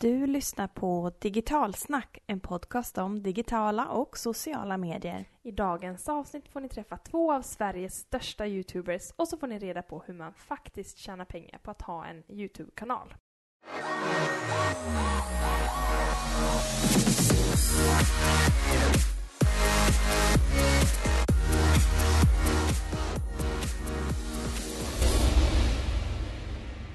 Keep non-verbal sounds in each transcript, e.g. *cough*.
Du lyssnar på Digitalsnack, en podcast om digitala och sociala medier. I dagens avsnitt får ni träffa två av Sveriges största YouTubers och så får ni reda på hur man faktiskt tjänar pengar på att ha en YouTube-kanal.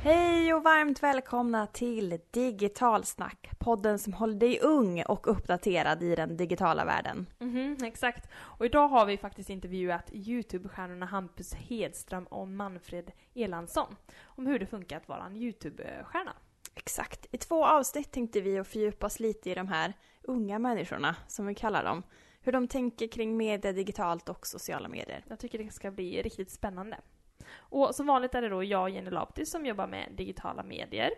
Hej och varmt välkomna till Digitalsnack, podden som håller dig ung och uppdaterad i den digitala världen. Mhm, exakt. Och idag har vi faktiskt intervjuat YouTube-stjärnorna Hampus Hedström och Manfred Erlandsson om hur det funkar att vara en YouTube-stjärna. Exakt. I två avsnitt tänkte vi att fördjupa oss lite i de här unga människorna, som vi kallar dem. Hur de tänker kring media, digitalt och sociala medier. Jag tycker det ska bli riktigt spännande. Och som vanligt är det då jag, Jenny Lapti, som jobbar med digitala medier.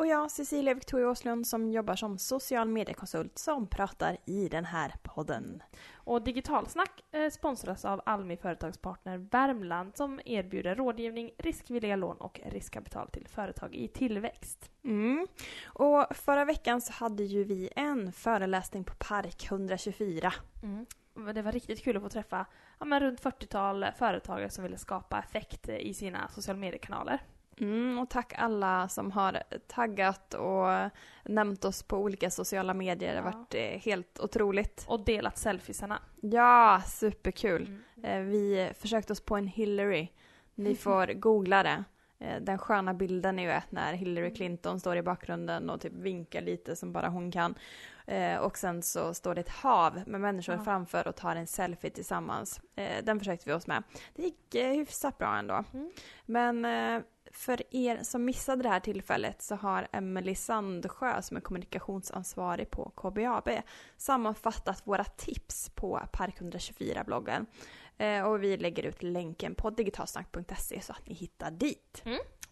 Och jag, Cecilia Victoria Åslund, som jobbar som social mediekonsult som pratar i den här podden. Och Digitalsnack eh, sponsras av Almi Företagspartner Värmland som erbjuder rådgivning, riskvilliga lån och riskkapital till företag i tillväxt. Mm. Och förra veckan så hade ju vi en föreläsning på Park 124. Mm. Det var riktigt kul att få träffa ja, men runt 40-tal företagare som ville skapa effekt i sina sociala mediekanaler. Mm, och tack alla som har taggat och nämnt oss på olika sociala medier. Det har Ja. varit eh, helt otroligt. Och delat selfiesarna. Ja, superkul. Mm. Eh, Vi försökte oss på en Hillary. Ni *laughs* får googla det. Eh, Den sköna bilden är ju när Hillary Clinton står i bakgrunden och typ vinkar lite som bara hon kan. Eh, Och sen så står det ett hav med människor Ja. framför och tar en selfie tillsammans. Eh, Den försökte vi oss med. Det gick eh, hyfsat bra ändå. Mm. Men eh, för er som missade det här tillfället så har Emelie Sandsjö som är kommunikationsansvarig på KBAB sammanfattat våra tips på Park 124-bloggen. Eh, Och vi lägger ut länken på digitalsnack.se så att ni hittar dit.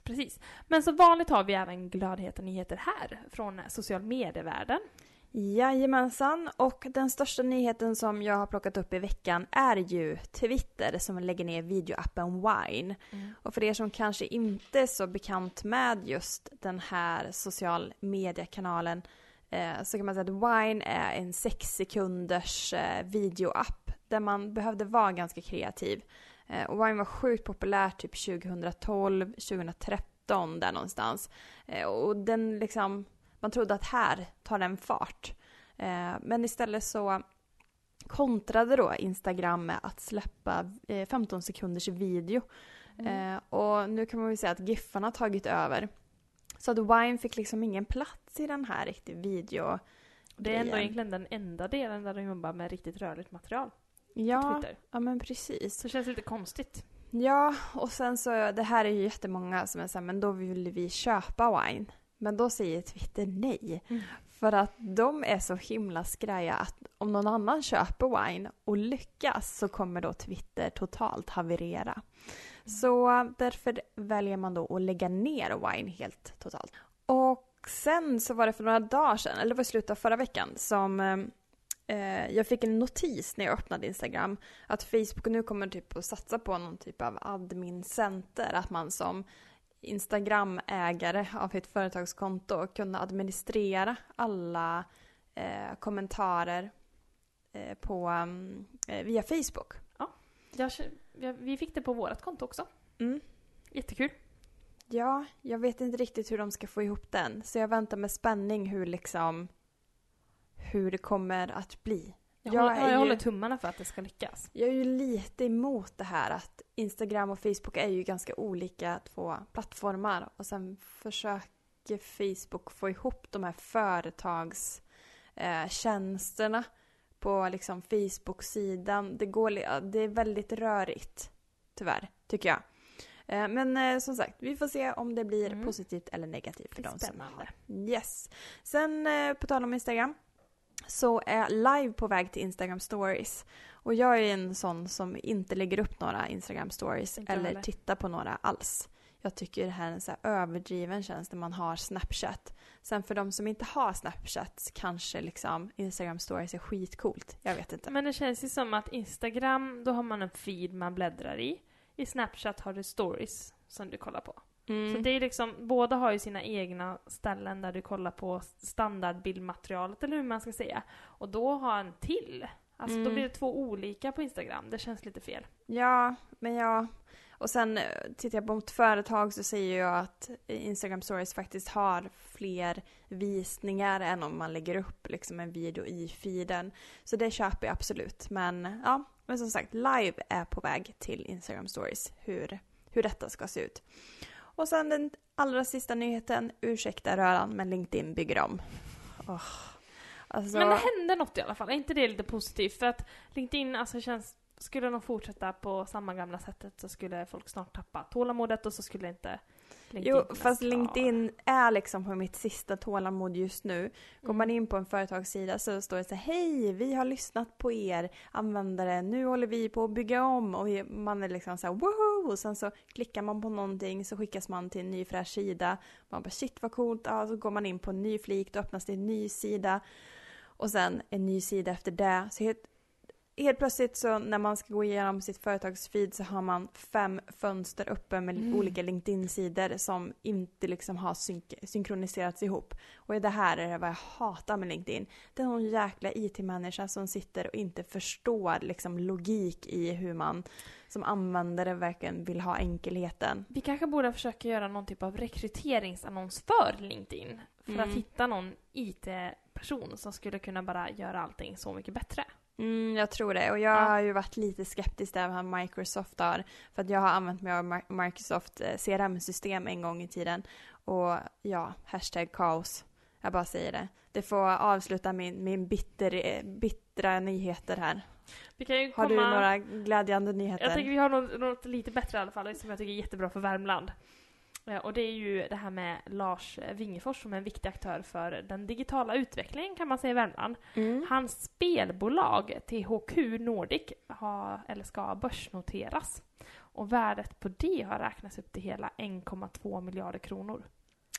Precis. Men som vanligt har vi även glödheta nyheter här från social medievärlden. Jajamensan, och den största nyheten som jag har plockat upp i veckan är ju Twitter som lägger ner videoappen Wine. Och för er som kanske inte är så bekant med just den här social mediekanalen eh, så kan man säga att Wine är en sex sekunders eh, videoapp där man behövde vara ganska kreativ. Eh, och Wine var sjukt populärt typ 2012, 2013 där någonstans. Eh, och den liksom, man trodde att här tar den fart. Eh, men istället så kontrade då Instagram med att släppa eh, 15 sekunders video. Mm. Eh, och nu kan man väl säga att Giffarna har tagit över. Så att Wine fick liksom ingen plats i den här riktigt video. Det är ändå egentligen den enda delen där de jobbar med riktigt rörligt material. Ja, ja men precis. Så det känns lite konstigt. Ja, och sen så, det här är ju jättemånga som är såhär, men då vill vi köpa Wine. Men då säger Twitter nej. Mm. För att de är så himla skraja att om någon annan köper Wine och lyckas så kommer då Twitter totalt haverera. Så därför väljer man då att lägga ner Wine helt totalt. Och sen så var det för några dagar sedan, eller det var i slutet av förra veckan, som eh, jag fick en notis när jag öppnade Instagram att Facebook nu kommer typ att satsa på någon typ av admin-center. Att man som Instagram-ägare av ett företagskonto kunna administrera alla eh, kommentarer eh, på, eh, via Facebook. Jag, jag, vi fick det på vårt konto också. Mm. Jättekul. Ja, jag vet inte riktigt hur de ska få ihop den. Så jag väntar med spänning hur liksom hur det kommer att bli. Jag, Jag håller, jag ju- håller tummarna för att det ska lyckas. Jag är ju lite emot det här att Instagram och Facebook är ju ganska olika två plattformar och sen försöker Facebook få ihop de här företagstjänsterna eh, på liksom Facebook-sidan. Det, går, det är väldigt rörigt, tyvärr, tycker jag. Eh, men eh, som sagt, vi får se om det blir Mm. positivt eller negativt för de som har. Yes. Sen eh, på tal om Instagram så är live på väg till Instagram stories. Och jag är en sån som inte lägger upp några Instagram stories Inte jag eller heller. tittar på några alls. Jag tycker det här är en så här överdriven tjänst när man har Snapchat. Sen för de som inte har Snapchat kanske liksom Instagram stories är skitcoolt. Jag vet inte. Men det känns ju som att Instagram, då har man en feed man bläddrar i. I Snapchat har du stories som du kollar på. Mm. Så det är liksom, båda har ju sina egna ställen där du kollar på standardbildmaterialet eller hur man ska säga. Och då ha en till. Alltså då Mm. blir det två olika på Instagram. Det känns lite fel. Ja, men ja. Och sen eh, tittar jag på ett företag så säger jag att Instagram stories faktiskt har fler visningar än om man lägger upp liksom en video i feeden. Så det köper jag absolut. Men ja, men som sagt, live är på väg till Instagram stories. Hur, hur detta ska se ut. Och sen den allra sista nyheten, ursäkta röran, men LinkedIn bygger om. Oh. alltså, Men det hände något i alla fall. Är inte det lite positivt? För att LinkedIn, alltså känns... Skulle de fortsätta på samma gamla sättet så skulle folk snart tappa tålamodet och så skulle inte LinkedIn Jo, fast LinkedIn är liksom på mitt sista tålamod just nu. Går Mm. man in på en företagssida så står det så här, hej, vi har lyssnat på er användare, nu håller vi på att bygga om och man är liksom så här, woho! Och sen så klickar man på någonting så skickas man till en ny fräsch sida. Man bara, shit vad coolt, ja, så går man in på en ny flik, då öppnas det en ny sida. Och sen en ny sida efter det. Så helt, helt plötsligt så när man ska gå igenom sitt företagsfeed så har man fem fönster uppe med Mm. olika LinkedIn-sidor som inte liksom har synk- synkroniserats ihop. Och det här är vad jag hatar med LinkedIn. Det är någon jäkla IT-människa som sitter och inte förstår liksom logik i hur man som användare verkligen vill ha enkelheten. Vi kanske borde försöka göra någon typ av rekryteringsannons för LinkedIn. För Mm. att hitta någon IT-person som skulle kunna bara göra allting så mycket bättre. Mm, jag tror det. Och jag Ja. har ju varit lite skeptisk där vad Microsoft har. För att jag har använt mig av Microsoft eh, CRM-system en gång i tiden. Och ja, hashtag kaos. Jag bara säger det. Det får avsluta min, min bitter, eh, bittra nyheter här. Ju Har komma... du några glädjande nyheter? Jag tycker vi har något, något lite bättre i alla fall, som jag tycker är jättebra för Värmland. Eh, Och det är ju det här med Lars Wingefors som är en viktig aktör för den digitala utvecklingen kan man säga i Värmland. Mm. Hans spelbolag THQ Nordic har, eller ska börsnoteras. Och värdet på det har räknats upp till hela 1,2 miljarder kronor.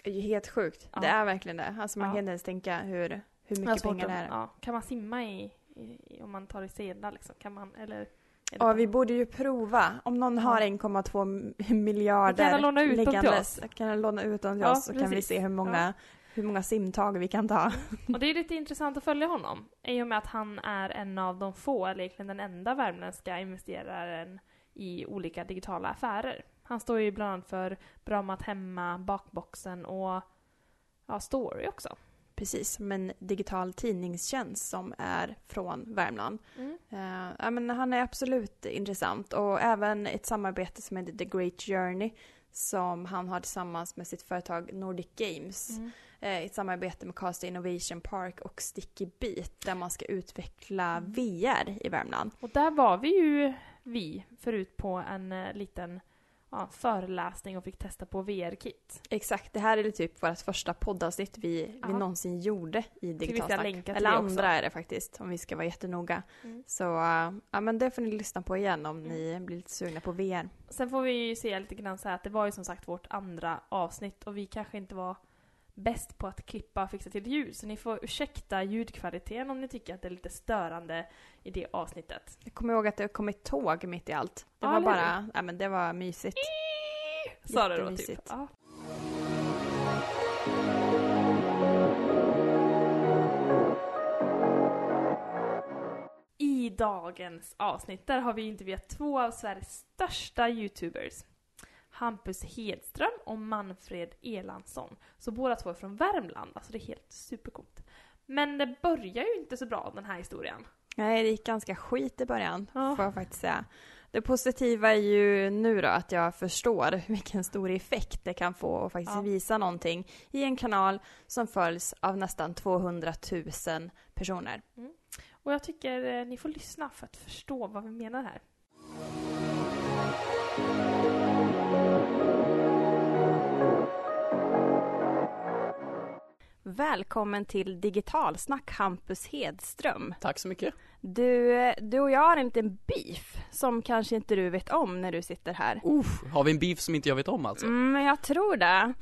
Det är ju helt sjukt. Ja. Det är verkligen det. Alltså man Ja. kan inte ens tänka hur, hur mycket pengar det är. Ja, kan man simma i, i, om man tar i sedlar liksom? Kan man, eller? Ja, vi borde ju prova. Om någon Ja. har 1,2 miljarder Kan jag låna ut dem till liggandes, Kan jag låna ut dem till Ja, oss så kan vi precis. se hur många, hur många simtag vi kan ta. Och det är lite intressant att följa honom. I och med att han är en av de få, eller egentligen den enda värmländska investeraren i olika digitala affärer. Han står ju bland annat för Bra Mat Hemma, Bakboxen och ja, Story också. Precis, som en digital tidningstjänst som är från Värmland. Mm. Ja, men han är absolut intressant och även ett samarbete som heter The Great Journey som han har tillsammans med sitt företag Nordic Games. Mm. Eh, ett samarbete med Karlstad Innovation Park och Sticky Beat där man ska utveckla Mm. VR i Värmland. Och där var vi ju, vi, förut på en eh, liten ja, föreläsning och fick testa på VR-kit. Exakt, det här är typ vårt första poddavsnitt vi, vi någonsin gjorde i länka till Eller andra är det faktiskt, om vi ska vara jättenoga. Mm. Så ja, men det får ni lyssna på igen om Mm. ni blir lite sugna på VR. Sen får vi ju se lite grann så här att det var ju som sagt vårt andra avsnitt och vi kanske inte var bäst på att klippa och fixa till ljud. Så ni får ursäkta ljudkvaliteten om ni tycker att det är lite störande i det avsnittet. Jag kommer ihåg att det kom ett tåg mitt i allt. Det Ja, var eller bara, ja men det var mysigt. Sa det då typ. Ja. I dagens avsnitt där har vi intervjuat två av Sveriges största YouTubers. Hampus Hedström och Manfred Erlandsson. Så båda två är från Värmland, alltså det är helt supercoolt. Men det börjar ju inte så bra den här historien. Nej, det gick ganska skit i början, Ja. får jag faktiskt säga. Det positiva är ju nu då att jag förstår *laughs* vilken stor effekt det kan få att faktiskt Ja. visa någonting i en kanal som följs av nästan 200 000 personer. Och jag tycker eh, ni får lyssna för att förstå vad vi menar här. Välkommen till Digitalsnack Hampus Hedström. Tack så mycket. Du, du och jag har en liten beef som kanske inte du vet om när du sitter här. Uff, har vi en beef som inte jag vet om alltså? Mm, jag tror det.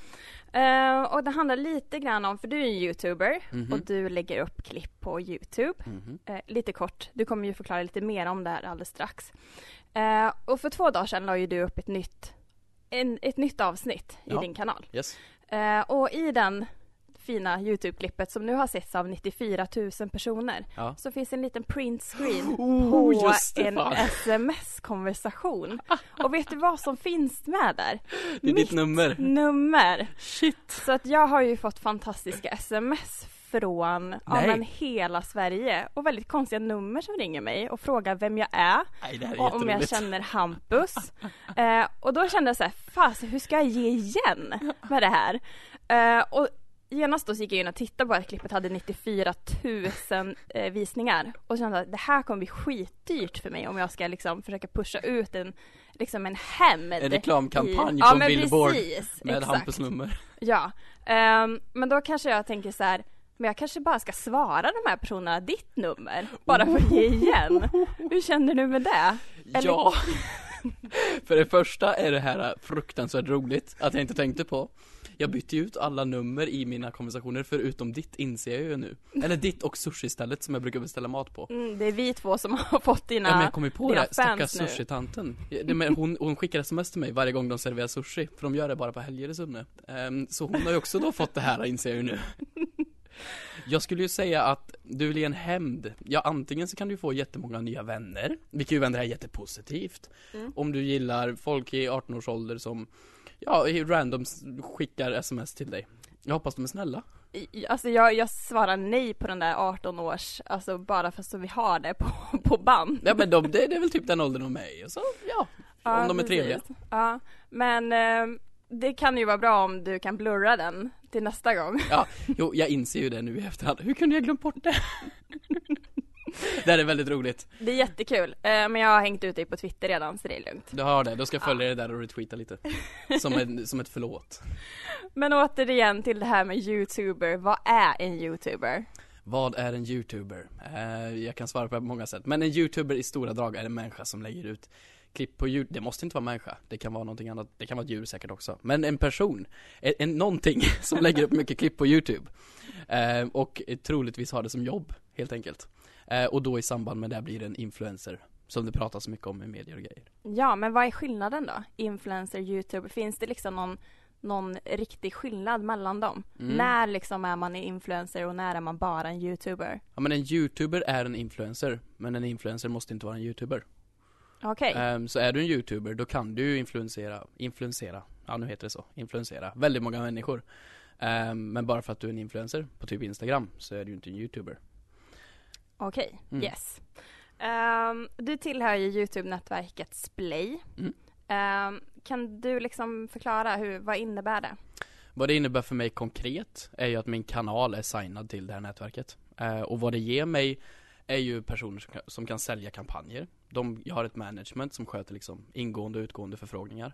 Eh, och det handlar lite grann om, för du är en youtuber Mhm. och du lägger upp klipp på youtube. Mhm. Eh, lite kort, du kommer ju förklara lite mer om det här alldeles strax. Eh, och för två dagar sedan la ju du upp ett nytt en, ett nytt avsnitt i Ja. din kanal. Yes. Och i den fina Youtube-klippet som nu har setts av 94 000 personer Ja. så finns en liten print screen *gasps* Oh, på det, en sms-konversation. Och vet du vad som finns med där? *laughs* Det är ditt nummer. nummer. Shit. Så att jag har ju fått fantastiska sms från ja, men hela Sverige och väldigt konstiga nummer som ringer mig och frågar vem jag är Nej, är och om jag känner Hampus. Eh, och då kände jag så här, fast hur ska jag ge igen med det här? Eh, och genast då så gick jag in och tittade på att klippet hade 94 000 eh, visningar och kände att det här kommer bli skitdyrt för mig om jag ska liksom försöka pusha ut en, liksom en hämnd. En reklamkampanj i- från men Billboard precis, Med exakt. Hampus nummer. Ja, ehm, men då kanske jag tänker så här, men jag kanske bara ska svara de här personerna ditt nummer, bara för att ge igen. *laughs* Hur känner du med det? Eller- Ja. *laughs* För det första är det här fruktansvärt roligt att jag inte tänkte på. Jag bytte ju ut alla nummer i mina konversationer förutom ditt inser jag ju nu. *laughs* Eller ditt och sushi-stället som jag brukar beställa mat på. Mm, det är vi två som har *laughs* fått dina, Ja, men jag kom ju på det, stackars nu. sushi-tanten. Hon, hon skickar sms till mig varje gång de serverar sushi, för de gör det bara på helger i Sunne. Ehm, så hon har ju också då fått det här inser jag ju nu. *laughs* Jag skulle ju säga att du vill ge en hämnd. Ja, antingen så kan du få jättemånga nya vänner, vilket ju vänder är jättepositivt. Mm. Om du gillar folk i 18 års ålder som, ja, random skickar sms till dig. Jag hoppas de är snälla. Alltså jag, jag svarar nej på den där 18 års, alltså bara för så vi har det på, *laughs* på band. Ja men de, det, det är väl typ den åldern de är i, och så, ja. Ja, om de är precis. trevliga. Ja, men ehm, det kan ju vara bra om du kan blurra den till nästa gång. Ja, *laughs* jo, jag inser ju det nu i efterhand. Hur kunde jag glömt bort det? *laughs* *laughs* det här är väldigt roligt. Det är jättekul, eh, men jag har hängt ut dig på Twitter redan så det är lugnt. Du har det, då ska jag följa det där och retweeta lite. *laughs* Som, en, som ett förlåt. Men återigen till det här med youtuber, vad är en youtuber? Vad är en youtuber? Eh, jag kan svara på det på många sätt. Men en youtuber i stora drag är en människa som lägger ut klipp på YouTube. Det måste inte vara människa. Det kan vara någonting annat. Det kan vara ett djur säkert också. Men en person. En, en, någonting *laughs* som lägger upp mycket klipp på YouTube. Eh, och troligtvis har det som jobb, helt enkelt. Eh, och då i samband med det blir det en influencer. Som det pratas så mycket om i medier och grejer. Ja, men vad är skillnaden då? Influencer, youtuber, finns det liksom någon, någon riktig skillnad mellan dem? Mm. När liksom är man en influencer och när är man bara en youtuber? Ja men en youtuber är en influencer, men en influencer måste inte vara en youtuber. Okej, Ehm, så är du en youtuber, då kan du influensera, influensera, ja nu heter det så, influensera väldigt många människor. Ehm, men bara för att du är en influencer på typ Instagram så är du inte en youtuber. Okej, Mm. yes. Ehm, du tillhör ju Youtube-nätverket Splay. Mm. Ehm, kan du liksom förklara hur, vad innebär det? Vad det innebär för mig konkret är ju att min kanal är signad till det här nätverket. Eh, och vad det ger mig är ju personer som kan, som kan sälja kampanjer. De, jag har ett management som sköter liksom ingående och utgående förfrågningar.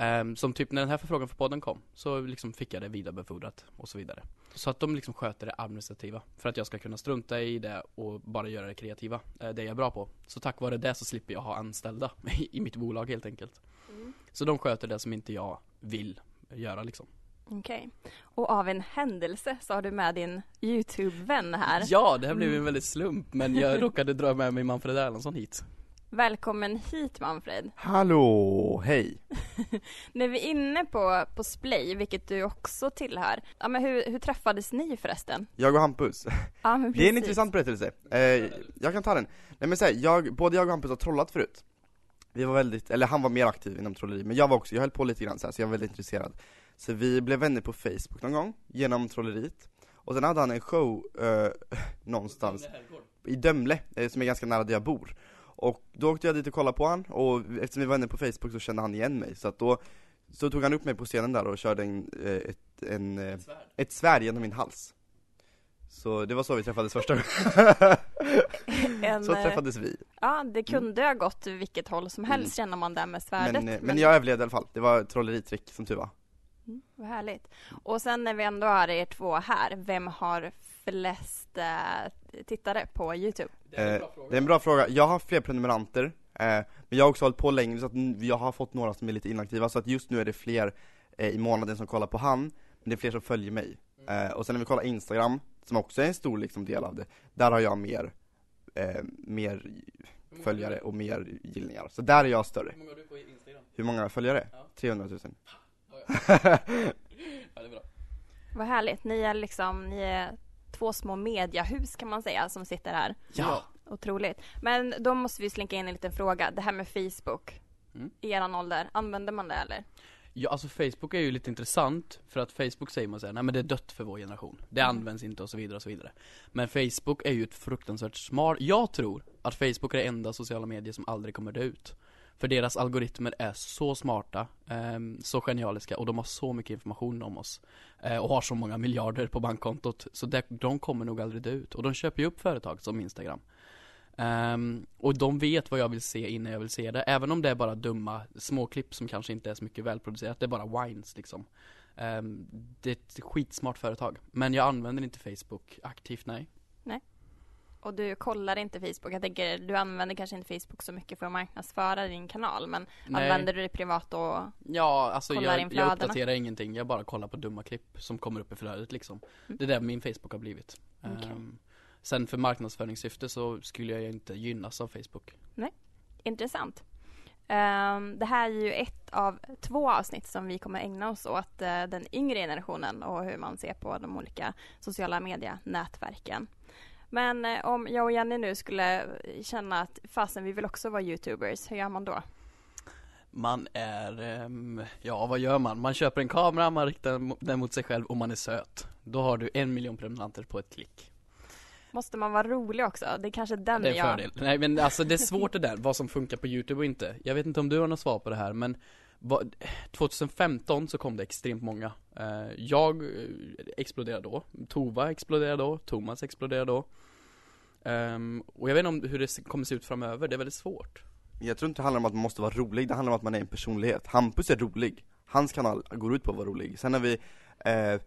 Ehm, som typ när den här förfrågan för podden kom, så liksom fick jag det vidarebefordrat och så vidare. Så att de liksom sköter det administrativa, för att jag ska kunna strunta i det och bara göra det kreativa, eh, det jag är bra på. Så tack vare det så slipper jag ha anställda *laughs* i, mitt bolag helt enkelt. Så de sköter det som inte jag vill göra liksom. Okej. Och av en händelse så har du med din Youtube-vän här. Ja, det här blev ju en Mm. väldigt slump, men jag *laughs* råkade dra med mig Manfred Erlandsson hit. Välkommen hit Manfred. *laughs* Hallå, hej! När vi är inne på, på Splay, vilket du också tillhör, ja men hur, hur träffades ni förresten? Jag och Hampus. Ja men Det är en intressant berättelse. Eh, jag kan ta den. Nej men så här, jag, både jag och Hampus har trollat förut. Vi var väldigt, eller han var mer aktiv inom trolleri, men jag var också, jag höll på lite grann så, här, så jag var väldigt intresserad. Så vi blev vänner på Facebook någon gång, genom trolleriet. Och sen hade han en show eh, *laughs* någonstans i Dömle, eh, som är ganska nära där jag bor. Och då åkte jag dit och kollade på han, och eftersom vi var vänner på Facebook så kände han igen mig, så att då så tog han upp mig på scenen där och körde en, eh, ett, en, eh, ett svärd genom min hals. Så det var så vi träffades första gången. *laughs* En, så eh, träffades vi. Ja, det kunde ha gått vilket håll som helst känner man där med svärdet. Mm. Men, eh, men jag överlevde i alla fall. Det var ett trolleritrick som tur var. Mm, vad härligt. Och sen när vi ändå har er två här, vem har flest eh, tittare på Youtube? Eh, det är en bra fråga. Jag har fler prenumeranter, eh, men jag har också hållit på längre så att jag har fått några som är lite inaktiva, så att just nu är det fler eh, i månaden som kollar på han, men det är fler som följer mig. Eh, och sen när vi kollar Instagram, som också är en stor liksom, del av det, där har jag mer, eh, mer följare och mer gillningar. Så där är jag större. Hur många har du på Instagram? Hur många följare? Ja. 300 000 *laughs* Ja, det är bra. Vad härligt. Ni är liksom, ni är två små mediahus kan man säga som sitter här. Ja. Otroligt. Men då måste vi slinka in en liten fråga. Det här med Facebook. Mm. I eran ålder, använder man det eller? Ja, alltså Facebook är ju lite intressant för att Facebook säger man säger, nej men det är dött för vår generation. Det Mm. används inte och så vidare och så vidare. Men Facebook är ju ett fruktansvärt smart, jag tror att Facebook är det enda sociala medier som aldrig kommer dö ut. För deras algoritmer är så smarta, eh, så genialiska och de har så mycket information om oss. Eh, och har så många miljarder på bankkontot. Så det, de kommer nog aldrig dö ut. Och de köper ju upp företag som Instagram. Ehm, och de vet vad jag vill se innan jag vill se det, även om det är bara dumma småklipp som kanske inte är så mycket välproducerat, det är bara wines liksom. Ehm, det är ett skitsmart företag, men jag använder inte Facebook aktivt, nej. Och du kollar inte Facebook. Jag tänker, du använder kanske inte Facebook så mycket för att marknadsföra din kanal. Men nej. använder du det privat och Ja, alltså Kollar jag, jag uppdaterar ingenting, jag bara kollar på dumma klipp som kommer upp i flödet liksom. Mm. Det är det min Facebook har blivit. Okej. Ehm, sen för marknadsföringssyfte så skulle jag inte gynnas av Facebook. Intressant. Ehm, det här är ju ett av två avsnitt som vi kommer ägna oss åt eh, den yngre generationen och hur man ser på de olika sociala medienätverken. Men eh, om jag och Jenny nu skulle känna att fasen vi vill också vara youtubers, hur gör man då? Man är, ehm, ja vad gör man? Man köper en kamera, man riktar den mot sig själv och man är söt. Då har du en miljon prenumeranter på ett klick. Måste man vara rolig också? Det är kanske den Det är en jag... fördel. Nej men alltså det är svårt det där, vad som funkar på youtube och inte. Jag vet inte om du har något svar på det här men 2015 så kom det extremt många. Eh, jag eh, exploderade då, Tova exploderade då, Thomas exploderade då. Ehm, och jag vet inte om hur det kommer se ut framöver, det är väldigt svårt. Jag tror inte det handlar om att man måste vara rolig, det handlar om att man är en personlighet. Hampus är rolig, hans kanal går ut på att vara rolig. Sen har vi eh,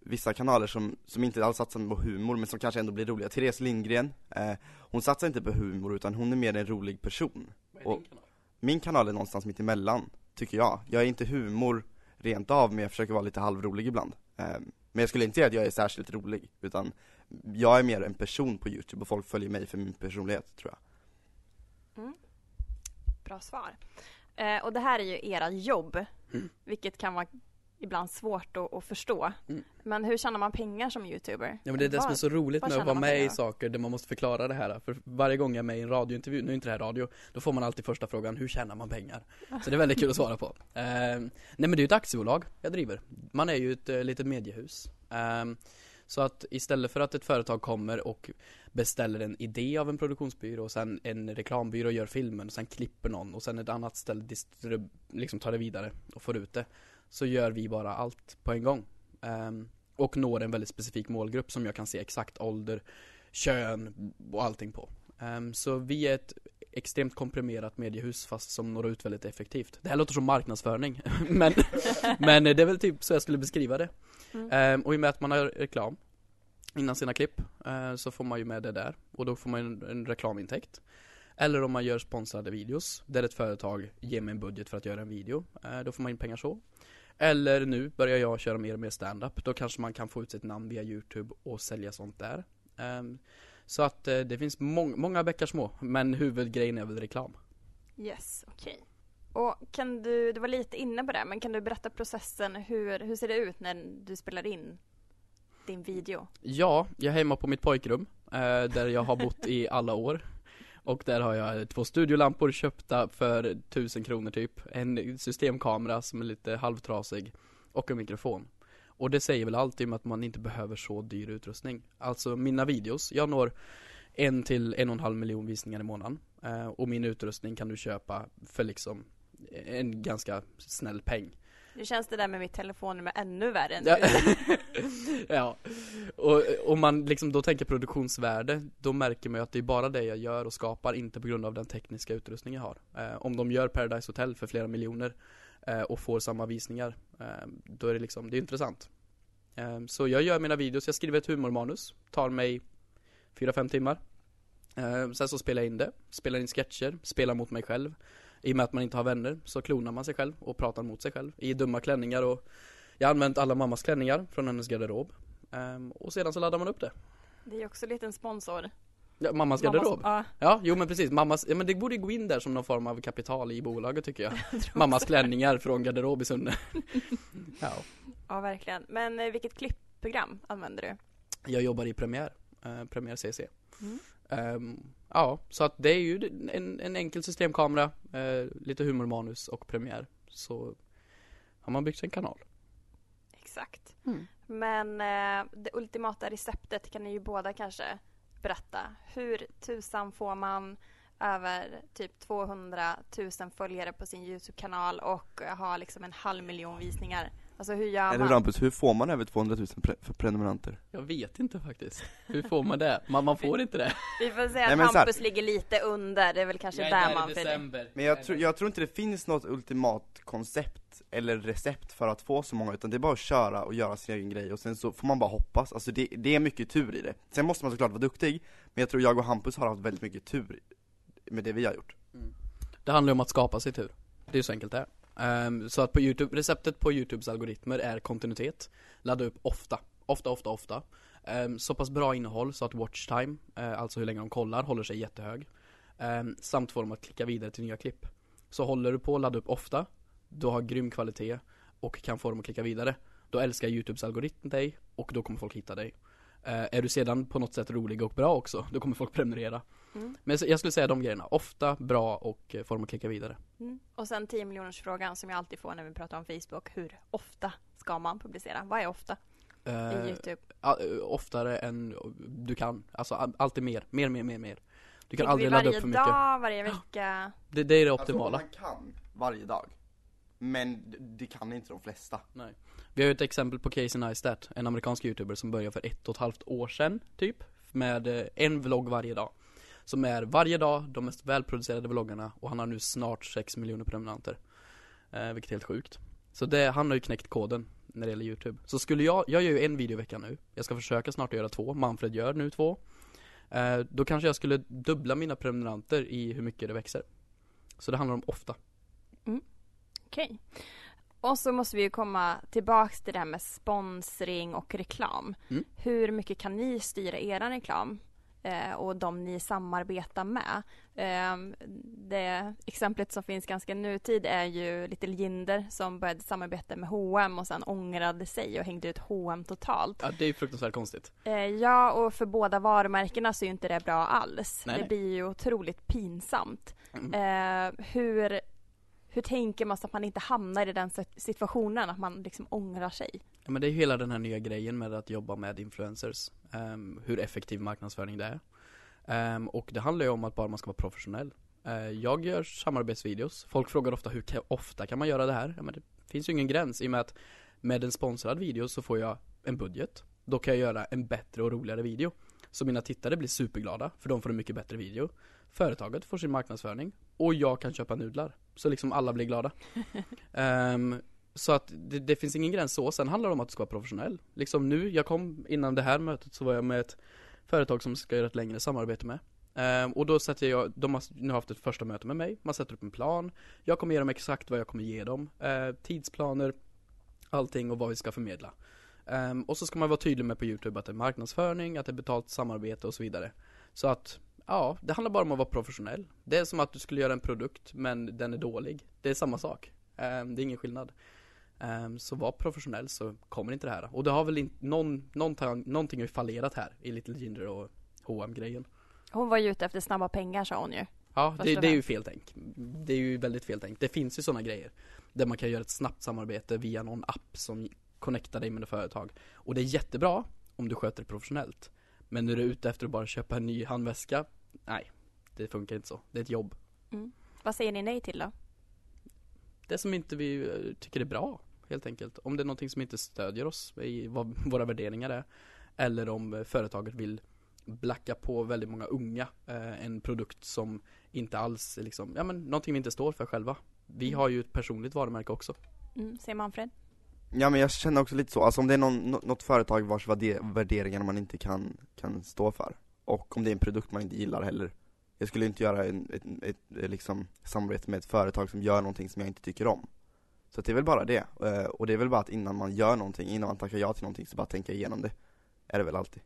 vissa kanaler som, som inte alls satsar på humor men som kanske ändå blir roliga. Therese Lindgren, eh, hon satsar inte på humor utan hon är mer en rolig person. Och- Min kanal är någonstans mitt emellan, tycker jag Jag är inte humor rent av men jag försöker vara lite halvrolig ibland eh, Men jag skulle inte säga att jag är särskilt rolig, utan jag är mer en person på youtube och folk följer mig för min personlighet tror jag Bra svar. Eh, och det här är ju era jobb, Mm. vilket kan vara ibland svårt att, att förstå. Mm. Men hur tjänar man pengar som youtuber? Ja men det är det som är så roligt med att vara med i saker där man måste förklara det här För varje gång jag är med i en radiointervju, nu är inte det här radio Då får man alltid första frågan, hur tjänar man pengar? Så det är väldigt kul att svara på Ehm, Nej men det är ett aktiebolag jag driver Man är ju ett uh, litet mediehus Ehm, Så att istället för att ett företag kommer och beställer en idé av en produktionsbyrå och sen en reklambyrå gör filmen och sen klipper någon och sen ett annat ställe liksom tar det vidare och får ut det Så gör vi bara allt på en gång Ehm, och når en väldigt specifik målgrupp som jag kan se exakt ålder, kön och allting på. Ehm, så vi är ett extremt komprimerat mediehus fast som når ut väldigt effektivt. Det här låter som marknadsföring, *laughs* men, *laughs* men det är väl typ så jag skulle beskriva det. Mm. Ehm, och i och med att man har reklam innan sina klipp eh, så får man ju med det där och då får man en, en reklamintäkt. Eller om man gör sponsrade videos där ett företag ger mig en budget för att göra en video, eh, då får man in pengar så. Eller nu börjar jag köra mer och mer stand-up. Då kanske man kan få ut sitt namn via Youtube och sälja sånt där. Ehm, så att eh, det finns mång- många bäckar små, men huvudgrejen är väl reklam. Yes, okej. Och kan du, du var lite inne på det, men kan du berätta processen? Hur, hur ser det ut när du spelar in din video? Ja, jag är hemma på mitt pojkrum, eh, där jag har bott i alla år. Och där har jag två studiolampor köpta för tusen kronor typ. En systemkamera som är lite halvtrasig. Och en mikrofon. Och det säger väl alltid med att man inte behöver så dyr utrustning. Alltså mina videos, jag når en till en och en halv miljon visningar i månaden. Eh, och min utrustning kan du köpa för liksom en ganska snäll peng. Nu känns det där med mitt telefonnummer ännu värre nu. Ja, *laughs* ja. och om man liksom då tänker produktionsvärde, då märker man ju att det är bara det jag gör och skapar, inte på grund av den tekniska utrustning jag har. Eh, om de gör Paradise Hotel för flera miljoner eh, och får samma visningar, eh, då är det liksom, det är intressant. Eh, så jag gör mina videos, jag skriver ett humormanus, tar mig 4-5 timmar. Eh, sen så spelar jag in det, spelar in sketcher, spelar mot mig själv. I och med att man inte har vänner så klonar man sig själv och pratar mot sig själv i dumma klänningar och jag har använt alla mammas klänningar från hennes garderob. Ehm, och sedan så laddar man upp det. Det är också lite en sponsor. Ja, mammas Mammas- garderob. Ja, jo men precis. Mammas, ja men det borde gå in där som någon form av kapital i bolaget tycker jag. *laughs* Jag Mammas klänningar från garderob i Sunne. *laughs* ja. Ja, verkligen. Men eh, vilket klippprogram använder du? Jag jobbar i Premiere, eh, Premiere CC. Mm. Ehm, ja, så att det är ju en, en enkel systemkamera, eh, lite humormanus och Premiere. Så har man byggt sig en kanal. Exakt. Mm. Men eh, det ultimata receptet kan ni ju båda kanske berätta. Hur tusan får man över typ 200 000 följare på sin Youtube-kanal och ha liksom en halv miljon visningar? Alltså hur gör Eller man? Rampus, hur får man över 200 000 pre- för prenumeranter? Jag vet inte faktiskt. Hur får man det? Man, man får inte det. Vi får säga Nej, att så här- Hampus ligger lite under. Det är väl kanske där man fyller. Men jag, tror- jag tror inte det finns något ultimat koncept eller recept för att få så många, utan det är bara att köra och göra sin egen grej och sen så får man bara hoppas, alltså det, det är mycket tur i det. Sen måste man såklart vara duktig, men jag tror jag och Hampus har haft väldigt mycket tur med det vi har gjort. Det handlar om att skapa sig tur. Det är så enkelt det är. Um, så att på Youtube, receptet på Youtubes algoritmer är kontinuitet. Ladda upp ofta. Ofta, ofta, ofta. Um, så pass bra innehåll så att watch time, eh, alltså hur länge de kollar, håller sig jättehög. Um, samt få dem att klicka vidare till nya klipp. Så håller du på att ladda upp ofta, du har grym kvalitet och kan få dem att klicka vidare. Då älskar Youtubes algoritm dig och då kommer folk hitta dig. Eh, är du sedan på något sätt rolig och bra också, då kommer folk prenumerera. Mm. Men jag skulle säga de grejerna, ofta, bra och eh, dem att klicka vidare. Mm. Och sen 10 miljoners frågan som jag alltid får när vi pratar om Facebook. Hur ofta ska man publicera? Vad är ofta i Eh, Youtube? oftare än du kan, alltså alltid mer, mer, mer, mer, mer. Du kan aldrig ladda varje upp för mycket. dag, varje vecka? Det, det är det Alltså optimala. man kan varje dag, men det kan inte de flesta. Vi har ju ett exempel på Casey Neistat, en amerikansk youtuber som började för ett och ett halvt år sedan, typ. Med eh, en vlogg varje dag. Som är varje dag de mest välproducerade vloggarna och han har nu snart 6 miljoner prenumeranter. Eh, vilket är helt sjukt. Så det, han har ju knäckt koden när det gäller youtube. Så skulle jag, jag gör ju en video i veckan nu. Jag ska försöka snart att göra två, Manfred gör nu två. Eh, då kanske jag skulle dubbla mina prenumeranter i hur mycket det växer. Så det handlar om ofta. Okej. Och så måste vi ju komma tillbaks till det här med sponsring och reklam. Mm. Hur mycket kan ni styra er reklam? Eh, och de ni samarbetar med. Eh, det exemplet som finns ganska nutid är ju Little Jinder som började samarbeta med H&M och sen ångrade sig och hängde ut H&M totalt. Ja, det är ju fruktansvärt konstigt. Eh, ja, och för båda varumärkena så är ju inte det bra alls. Nej, det nej. blir ju otroligt pinsamt. Mm. Hur, hur tänker man så att man inte hamnar i den situationen, att man liksom ångrar sig? Ja, men det är ju hela den här nya grejen med att jobba med influencers. um, hur effektiv marknadsföring det är. Um, och det handlar ju om att bara man ska vara professionell. Uh, jag gör samarbetsvideos. Folk frågar ofta hur ka- ofta kan man göra det här? Ja, men det finns ju ingen gräns i och med att med en sponsrad video så får jag en budget. Då kan jag göra en bättre och roligare video. Så mina tittare blir superglada för de får en mycket bättre video. Företaget får sin marknadsföring och jag kan köpa nudlar. Så liksom alla blir glada. *laughs* Ehm, så att det, det finns ingen gräns så, sen handlar det om att du ska vara professionell. Liksom nu, jag kom innan det här mötet så var jag med ett företag som ska göra ett längre samarbete med. Ehm, och då sätter jag, de har nu haft ett första möte med mig, man sätter upp en plan. Jag kommer ge dem exakt vad jag kommer ge dem. Eh, tidsplaner, allting och vad vi ska förmedla. Ehm, och så ska man vara tydlig med på youtube att det är marknadsföring, att det är betalt samarbete och så vidare. Så att, ja, det handlar bara om att vara professionell. Det är som att du skulle göra en produkt men den är dålig. Det är samma sak. Ehm, det är ingen skillnad. Ehm, så var professionell så kommer inte det här. Och det har väl inte, någon, någonting, någonting har ju fallerat här i Little Ginger och hm grejen Hon var ju ute efter snabba pengar sa hon ju. Ja, det, det är ju fel tänk. Det är ju väldigt fel tänk. Det finns ju sådana grejer. Där man kan göra ett snabbt samarbete via någon app som connectar dig med företag. Och det är jättebra om du sköter det professionellt. Men när du är ute efter att bara köpa en ny handväska, nej, det funkar inte så. Det är ett jobb. Vad säger ni nej till då? Det som inte vi eh, tycker är bra, helt enkelt. Om det är någonting som inte stödjer oss i vad våra värderingar är. Eller om eh, företaget vill blacka på väldigt många unga eh, en produkt som inte alls är liksom, ja men någonting vi inte står för själva. Vi har ju ett personligt varumärke också. Mm, säger Manfred? Ja men jag känner också lite så, alltså om det är någon, något företag vars värderingar man inte kan, kan stå för Och om det är en produkt man inte gillar heller. Jag skulle inte göra en, ett, ett, ett liksom samarbete med ett företag som gör någonting som jag inte tycker om. Så att det är väl bara det, eh, och det är väl bara att innan man gör någonting, innan man tackar ja till någonting så bara tänka igenom det. Är det väl alltid.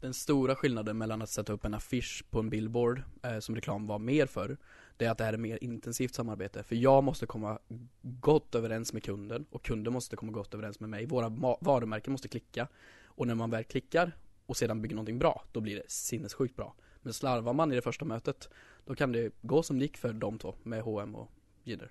Den stora skillnaden mellan att sätta upp en affisch på en billboard, eh, som reklam var mer för det är att det här är mer intensivt samarbete. För jag måste komma gott överens med kunden och kunden måste komma gott överens med mig. Våra varumärken måste klicka. Och när man väl klickar och sedan bygger någonting bra, då blir det sinnessjukt bra. Men slarvar man i det första mötet, då kan det gå som det gick för de två med H&M och Jidder.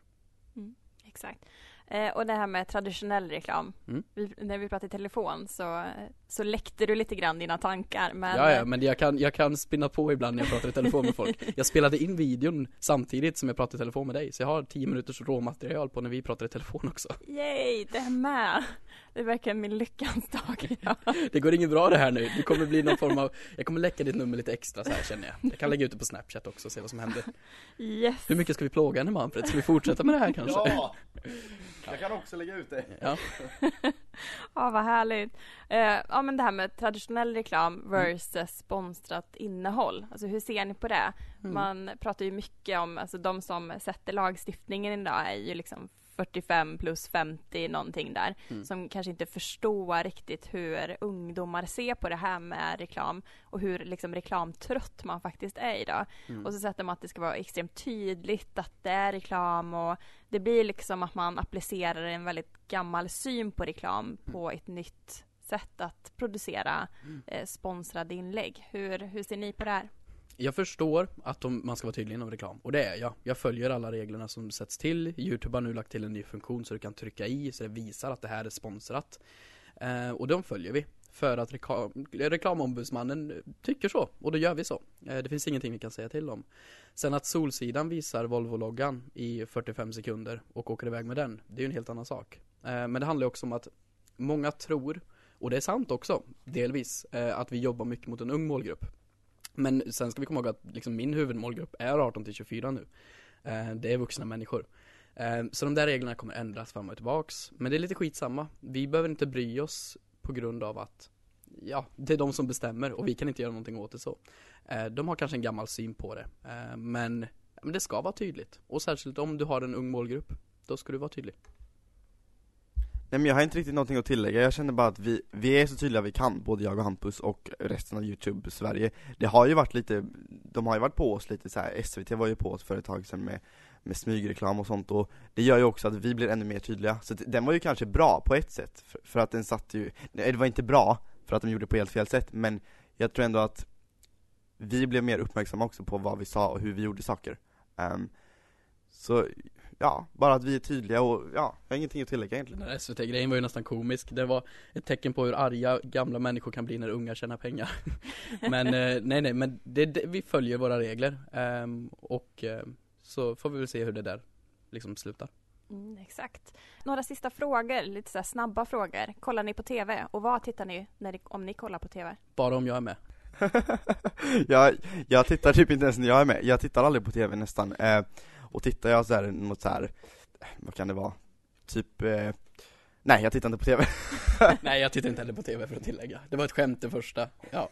Exakt. Eh, och det här med traditionell reklam. Mm. Vi, när vi pratade i telefon så, så läckte du lite grann dina tankar. Men, Ja, ja, men jag kan, jag kan spinna på ibland när jag pratar i telefon med folk. Jag spelade in videon samtidigt som jag pratade i telefon med dig, så jag har 10 minuters råmaterial på när vi pratar i telefon också. Yay, det är med! Det är verkligen min lyckans dag. Ja. *laughs* Det går inget bra det här nu, det kommer bli någon form av, jag kommer läcka ditt nummer lite extra så här känner jag. Jag kan lägga ut det på snapchat också och se vad som händer. Yes! Hur mycket ska vi plåga henne Manfred? Ska vi fortsätta med det här kanske? Ja! Jag kan också lägga ut det. Ja. *laughs* *laughs* Ja, vad härligt. Eh, ja, men det här med traditionell reklam versus sponsrat innehåll. Alltså hur ser ni på det? Mm. Man pratar ju mycket om, alltså de som sätter lagstiftningen idag är ju liksom 45 plus 50 någonting där. Mm. Som kanske inte förstår riktigt hur ungdomar ser på det här med reklam och hur liksom reklamtrött man faktiskt är idag. Mm. Och så sätter man att det ska vara extremt tydligt att det är reklam och det blir liksom att man applicerar en väldigt gammal syn på reklam på ett nytt sätt att producera eh, sponsrade inlägg. Hur, hur ser ni på det här? Jag förstår att de, man ska vara tydlig inom reklam, och det är jag. Jag följer alla reglerna som sätts till. Youtube har nu lagt till en ny funktion så du kan trycka i så det visar att det här är sponsrat. Eh, och de följer vi. För att reklam, reklamombudsmannen tycker så, och då gör vi så. Eh, det finns ingenting vi kan säga till om. Sen att Solsidan visar Volvo-loggan i 45 sekunder och åker iväg med den, det är ju en helt annan sak. Eh, men det handlar också om att många tror, och det är sant också, delvis, eh, att vi jobbar mycket mot en ung målgrupp. Men sen ska vi komma ihåg att liksom min huvudmålgrupp är 18 till 24 nu. Eh, det är vuxna människor. Eh, så de där reglerna kommer ändras fram och tillbaks. Men det är lite skitsamma. Vi behöver inte bry oss på grund av att Ja, det är de som bestämmer och vi kan inte göra någonting åt det så. Eh, de har kanske en gammal syn på det. Eh, men, men det ska vara tydligt. Och särskilt om du har en ung målgrupp. Då ska du vara tydlig. Nej men jag har inte riktigt någonting att tillägga, jag känner bara att vi, vi är så tydliga vi kan, både jag och Hampus och resten av Youtube Sverige. Det har ju varit lite, de har ju varit på oss lite så här. SVT var ju på oss för ett tag sedan med, med smygreklam och sånt och det gör ju också att vi blir ännu mer tydliga, så att den var ju kanske bra på ett sätt, för, för att den satt ju, nej det var inte bra, för att de gjorde det på helt fel sätt, men jag tror ändå att vi blev mer uppmärksamma också på vad vi sa och hur vi gjorde saker. Um, Så, ja, bara att vi är tydliga och ja, jag har ingenting att tillägga egentligen Den SVT-grejen var ju nästan komisk. Det var ett tecken på hur arga gamla människor kan bli när unga tjänar pengar. *laughs* men eh, nej, nej, men det, det, vi följer våra regler. Ehm, och eh, så får vi väl se hur det där liksom slutar. Mm, exakt. Några sista frågor, lite så här snabba frågor. Kollar ni på TV? Och vad tittar ni när ni, om ni kollar på TV? Bara om jag är med. *laughs* jag, jag tittar typ inte ens när jag är med, jag tittar aldrig på tv nästan eh, Och tittar jag så här, något så här, vad kan det vara? Typ, eh, nej jag tittar inte på tv *laughs* nej, jag tittar inte heller på TV för att tillägga. Det var ett skämt det första. Ja.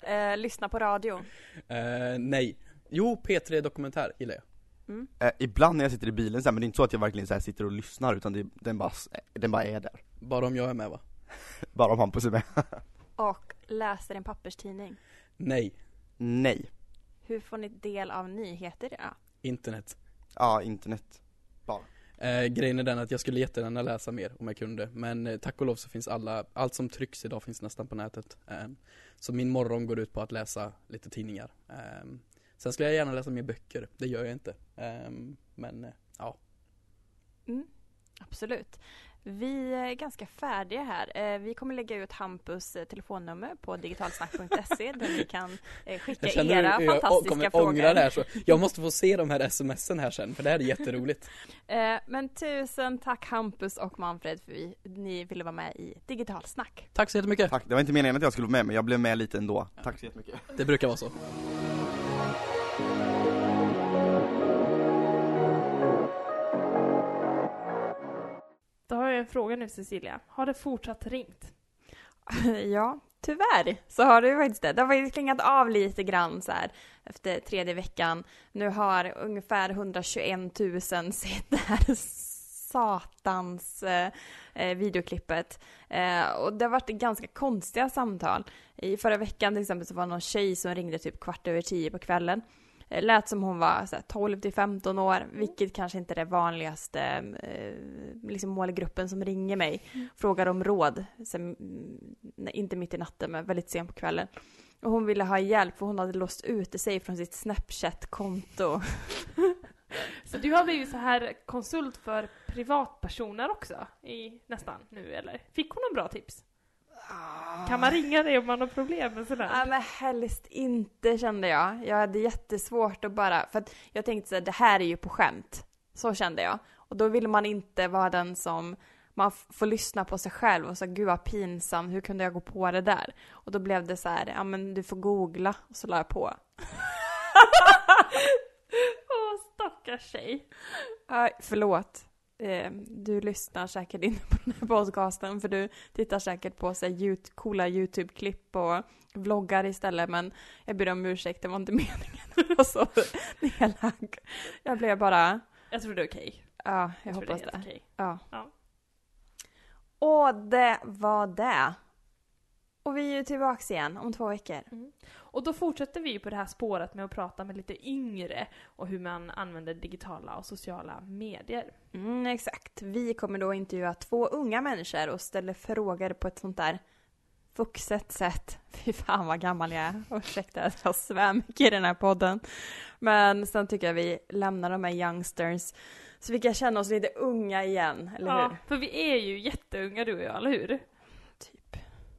Eh, lyssna på radio. Eh, nej. Jo, P3 Dokumentär gillar jag. Mm. eh, Ibland när jag sitter i bilen så här, men det är inte så att jag verkligen så här sitter och lyssnar utan det, den, bara, den bara är där Bara om jag är med va? *laughs* Bara om Hampus är med *laughs* Och läser en papperstidning. Nej. Nej, Hur får ni del av nyheter idag? Internet. Ja internet. Eh, grejen är den att jag skulle jättegärna läsa mer om jag kunde Men eh, tack och lov så finns alla, allt som trycks idag finns nästan på nätet. Eh, Så min morgon går ut på att läsa lite tidningar. Eh, Sen skulle jag gärna läsa mer böcker, det gör jag inte. Eh, Men eh, ja, Mm, absolut. Vi är ganska färdiga här. Eh, Vi kommer lägga ut Hampus eh, telefonnummer på digitalsnack.se där ni kan eh, skicka jag era hur jag fantastiska kommer frågor. ångra det här så Jag måste få se de här smsen här sen för det här är jätteroligt *laughs* Men tusen tack Hampus och Manfred för vi, ni ville vara med i Digitalsnack. Tack så jättemycket, Tack, det var inte meningen att jag skulle vara med men jag blev med lite ändå Tack så jättemycket det brukar vara så jag en fråga nu Cecilia. Har det fortsatt ringt? *laughs* Ja, tyvärr så har det ju faktiskt det. Det har faktiskt klingat av lite grann så här efter tredje veckan. Nu har ungefär 121 000 *laughs* sett det här satans eh, eh, videoklippet. Eh, och det har varit ganska konstiga samtal. I förra veckan till exempel så var det någon tjej som ringde typ kvart över tio på kvällen. Eh, Lät som hon var så här, 12 till 15 år, vilket kanske inte är det vanligaste eh, liksom målgruppen som ringer mig. Frågar om råd, sen, mm, inte mitt i natten men väldigt sent på kvällen. Och hon ville ha hjälp för hon hade låst ute sig från sitt Snapchat-konto. *laughs* Så du har blivit så här konsult för privatpersoner också i nästan nu eller? Fick hon några bra tips? Kan man ringa dig om man har problem med sådär? Nej men helst inte kände jag. Jag hade jättesvårt att bara, för att jag tänkte så här, det här är ju på skämt. Så kände jag. Och då ville man inte vara den som man får lyssna på sig själv och så gud vad pinsam, hur kunde jag gå på det där? Och då blev det så här, ja men du får googla och så la jag på. *laughs* *laughs* Åh, stackars tjej. Aj, förlåt. Eh, du lyssnar säkert inte på den här podcasten för du tittar säkert på så här, coola YouTube-klipp och vloggar istället men jag ber om ursäkt, det var inte *laughs* meningen vara så elak. Jag blev bara, Jag tror det är okej. ja, jag, tror hoppas det. det. okej. Ja. Ja. Och det var det. Och vi är ju tillbaks igen om två veckor. Och då fortsätter vi på det här spåret med att prata med lite yngre och hur man använder digitala och sociala medier. Mm, exakt. Vi kommer då intervjua två unga människor och ställer frågor på ett sånt där vuxet sätt. *laughs* Fy fan vad gammal jag är. Ursäkta att jag svär mycket i den här podden. Men sen tycker jag vi lämnar de här youngsters så vi kan känna oss lite unga igen, eller ja, hur? för vi är ju jätteunga du och jag, eller hur?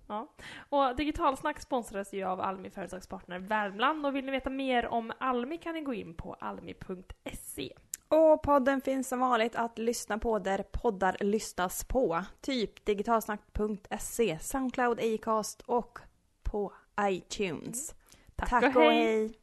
Typ. Och Digitalsnack sponsras ju av Almi Företagspartner Värmland och vill ni veta mer om Almi kan ni gå in på almi.se. Och podden finns som vanligt att lyssna på där poddar lyssnas på. Typ digitalsnack.se, Soundcloud, Acast och på iTunes. Tack, Tack och hej! hej.